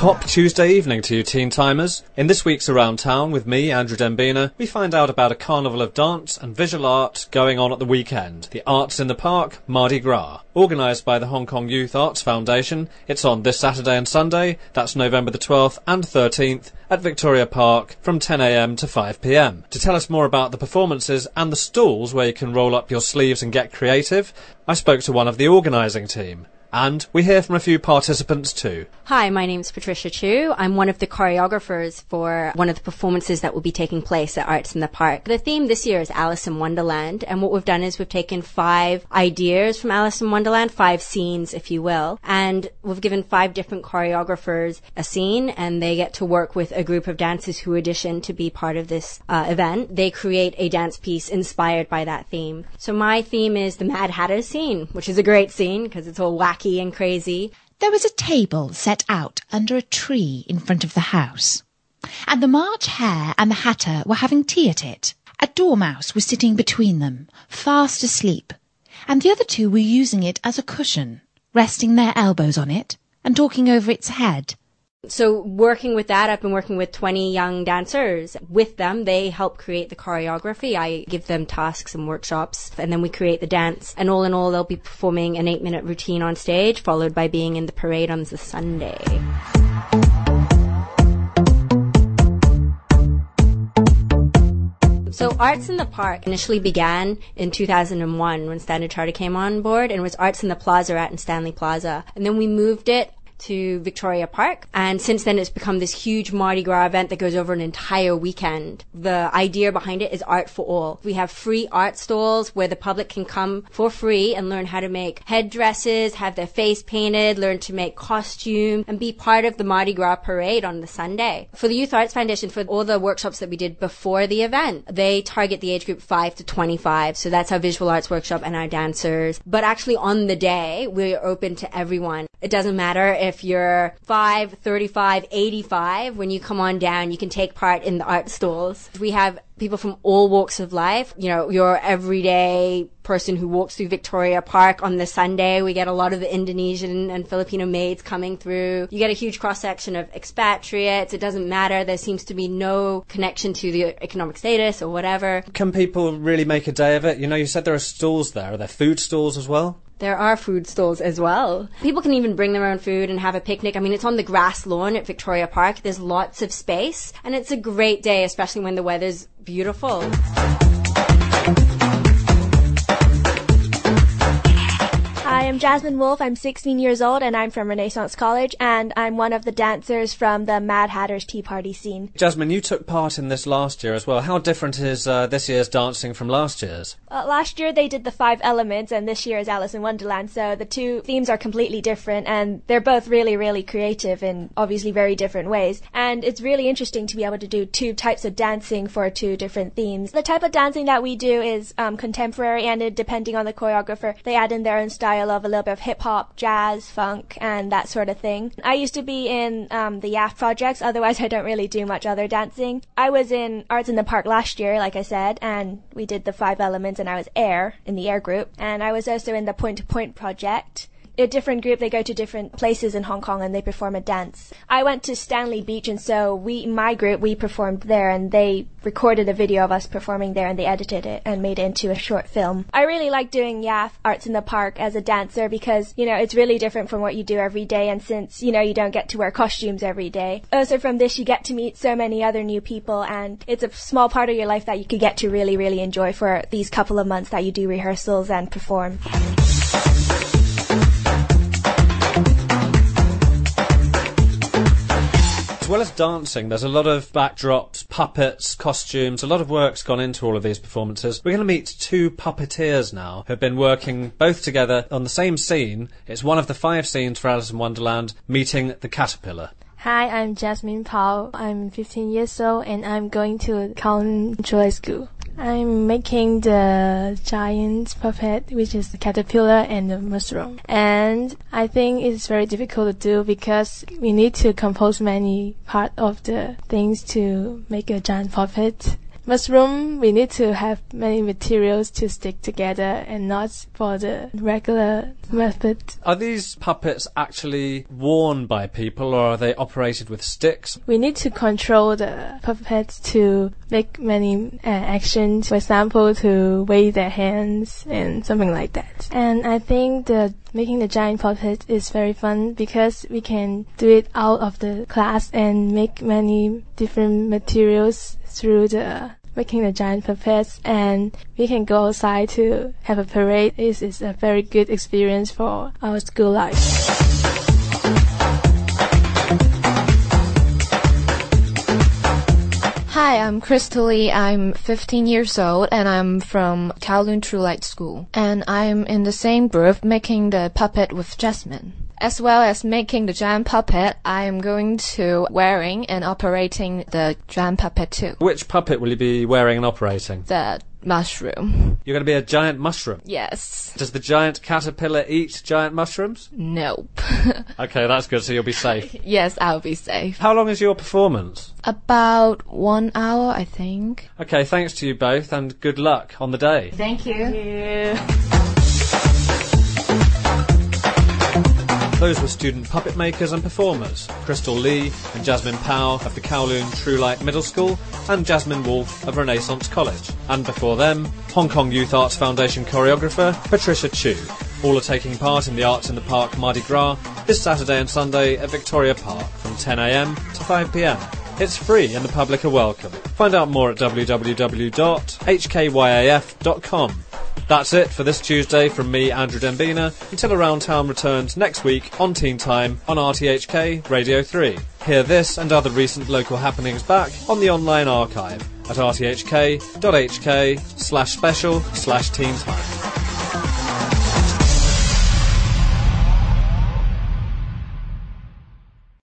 Top Tuesday evening to you teen timers. In this week's Around Town with me, Andrew Dembina, we find out about a carnival of dance and visual art going on at the weekend. The Arts in the Park, Mardi Gras. Organised by the Hong Kong Youth Arts Foundation, it's on this Saturday and Sunday, that's November the 12th and 13th, at Victoria Park from 10am to 5pm. To tell us more about the performances and the stalls where you can roll up your sleeves and get creative, I spoke to one of the organising team. And we hear from a few participants too. Hi, my name is Patricia Chu. I'm one of the choreographers for one of the performances that will be taking place at Arts in the Park. The theme this year is Alice in Wonderland, and what we've done is we've taken five ideas from Alice in Wonderland, five scenes, if you will, and we've given five different choreographers a scene, and they get to work with a group of dancers who audition to be part of this uh, event. They create a dance piece inspired by that theme. So my theme is the Mad Hatter scene, which is a great scene because it's all wacky and crazy. There was a table set out under a tree in front of the house, and the March Hare and the Hatter were having tea at it. A dormouse was sitting between them, fast asleep, and the other two were using it as a cushion, resting their elbows on it and talking over its head. So working with that, I've been working with 20 young dancers. With them, they help create the choreography. I give them tasks and workshops, and then we create the dance. And all in all, they'll be performing an eight minute routine on stage, followed by being in the parade on the Sunday. So Arts in the Park initially began in 2001 when Standard Chartered came on board and was Arts in the Plaza at Stanley Plaza. And then we moved it to Victoria Park. And since then, it's become this huge Mardi Gras event that goes over an entire weekend. The idea behind it is art for all. We have free art stalls where the public can come for free and learn how to make headdresses, have their face painted, learn to make costume, and be part of the Mardi Gras parade on the Sunday. For the Youth Arts Foundation, for all the workshops that we did before the event, they target the age group 5 to 25. So that's our visual arts workshop and our dancers. But actually on the day, we're open to everyone. It doesn't matter if you're 5, 35, 85. When you come on down, you can take part in the art stalls. We have people from all walks of life. You know, your everyday person who walks through Victoria Park on the Sunday. We get a lot of the Indonesian and Filipino maids coming through. You get a huge cross section of expatriates. It doesn't matter. There seems to be no connection to the economic status or whatever. Can people really make a day of it? You know, you said there are stalls there. Are there food stalls as well? There are food stalls as well. People can even bring their own food and have a picnic. I mean, it's on the grass lawn at Victoria Park. There's lots of space and it's a great day, especially when the weather's beautiful. Jasmine Wolf. I'm 16 years old and I'm from Renaissance College and I'm one of the dancers from the Mad Hatters Tea Party scene. Jasmine, you took part in this last year as well. How different is uh, this year's dancing from last year's? Uh, last year they did the five elements and this year is Alice in Wonderland, so the two themes are completely different and they're both really, really creative in obviously very different ways. And it's really interesting to be able to do two types of dancing for two different themes. The type of dancing that we do is um, contemporary and it, depending on the choreographer, they add in their own style of a little bit of hip hop, jazz, funk, and that sort of thing. I used to be in um, the YAF projects, otherwise I don't really do much other dancing. I was in Arts in the Park last year, like I said, and we did the five elements, and I was air in the air group, and I was also in the point to point project a different group they go to different places in Hong Kong and they perform a dance. I went to Stanley Beach and so we my group we performed there and they recorded a video of us performing there and they edited it and made it into a short film. I really like doing YAF Arts in the Park as a dancer because, you know, it's really different from what you do every day and since, you know, you don't get to wear costumes every day. Also from this you get to meet so many other new people and it's a small part of your life that you could get to really, really enjoy for these couple of months that you do rehearsals and perform. Well as dancing, there's a lot of backdrops, puppets, costumes, a lot of work's gone into all of these performances. We're going to meet two puppeteers now who've been working both together on the same scene. It's one of the five scenes for Alice in Wonderland, meeting the caterpillar. Hi, I'm Jasmine Pao. I'm 15 years old and I'm going to Kowloon Choi School. I'm making the giant puppet, which is the caterpillar and the mushroom. And I think it's very difficult to do because we need to compose many part of the things to make a giant puppet. Mushroom, we need to have many materials to stick together and not for the regular method. Are these puppets actually worn by people or are they operated with sticks? We need to control the puppets to make many uh, actions, for example, to wave their hands and something like that. And I think the making the giant puppet is very fun because we can do it out of the class and make many different materials through the making the giant puppets and we can go outside to have a parade. This is a very good experience for our school life. Hi, I'm Crystal Lee. I'm 15 years old and I'm from Kowloon True Light School. And I'm in the same group making the puppet with Jasmine. As well as making the giant puppet, I am going to wearing and operating the giant puppet too. Which puppet will you be wearing and operating? The mushroom. You're going to be a giant mushroom. Yes. Does the giant caterpillar eat giant mushrooms? Nope. Okay, that's good, so you'll be safe. yes, I'll be safe. How long is your performance? About one hour, I think. Okay, thanks to you both and good luck on the day. Thank you. Those were student puppet makers and performers, Crystal Lee and Jasmine Powell of the Kowloon True Light Middle School and Jasmine Wolfe of Renaissance College. And before them, Hong Kong Youth Arts Foundation choreographer Patricia Chu. All are taking part in the Arts in the Park Mardi Gras this Saturday and Sunday at Victoria Park from 10am to 5pm. It's free and the public are welcome. Find out more at www.hkyaf.com. That's it for this Tuesday from me, Andrew Dembina, until Around Town returns next week on Teen Time on RTHK Radio 3. Hear this and other recent local happenings back on the online archive at rthk.hk slash special slash teen time.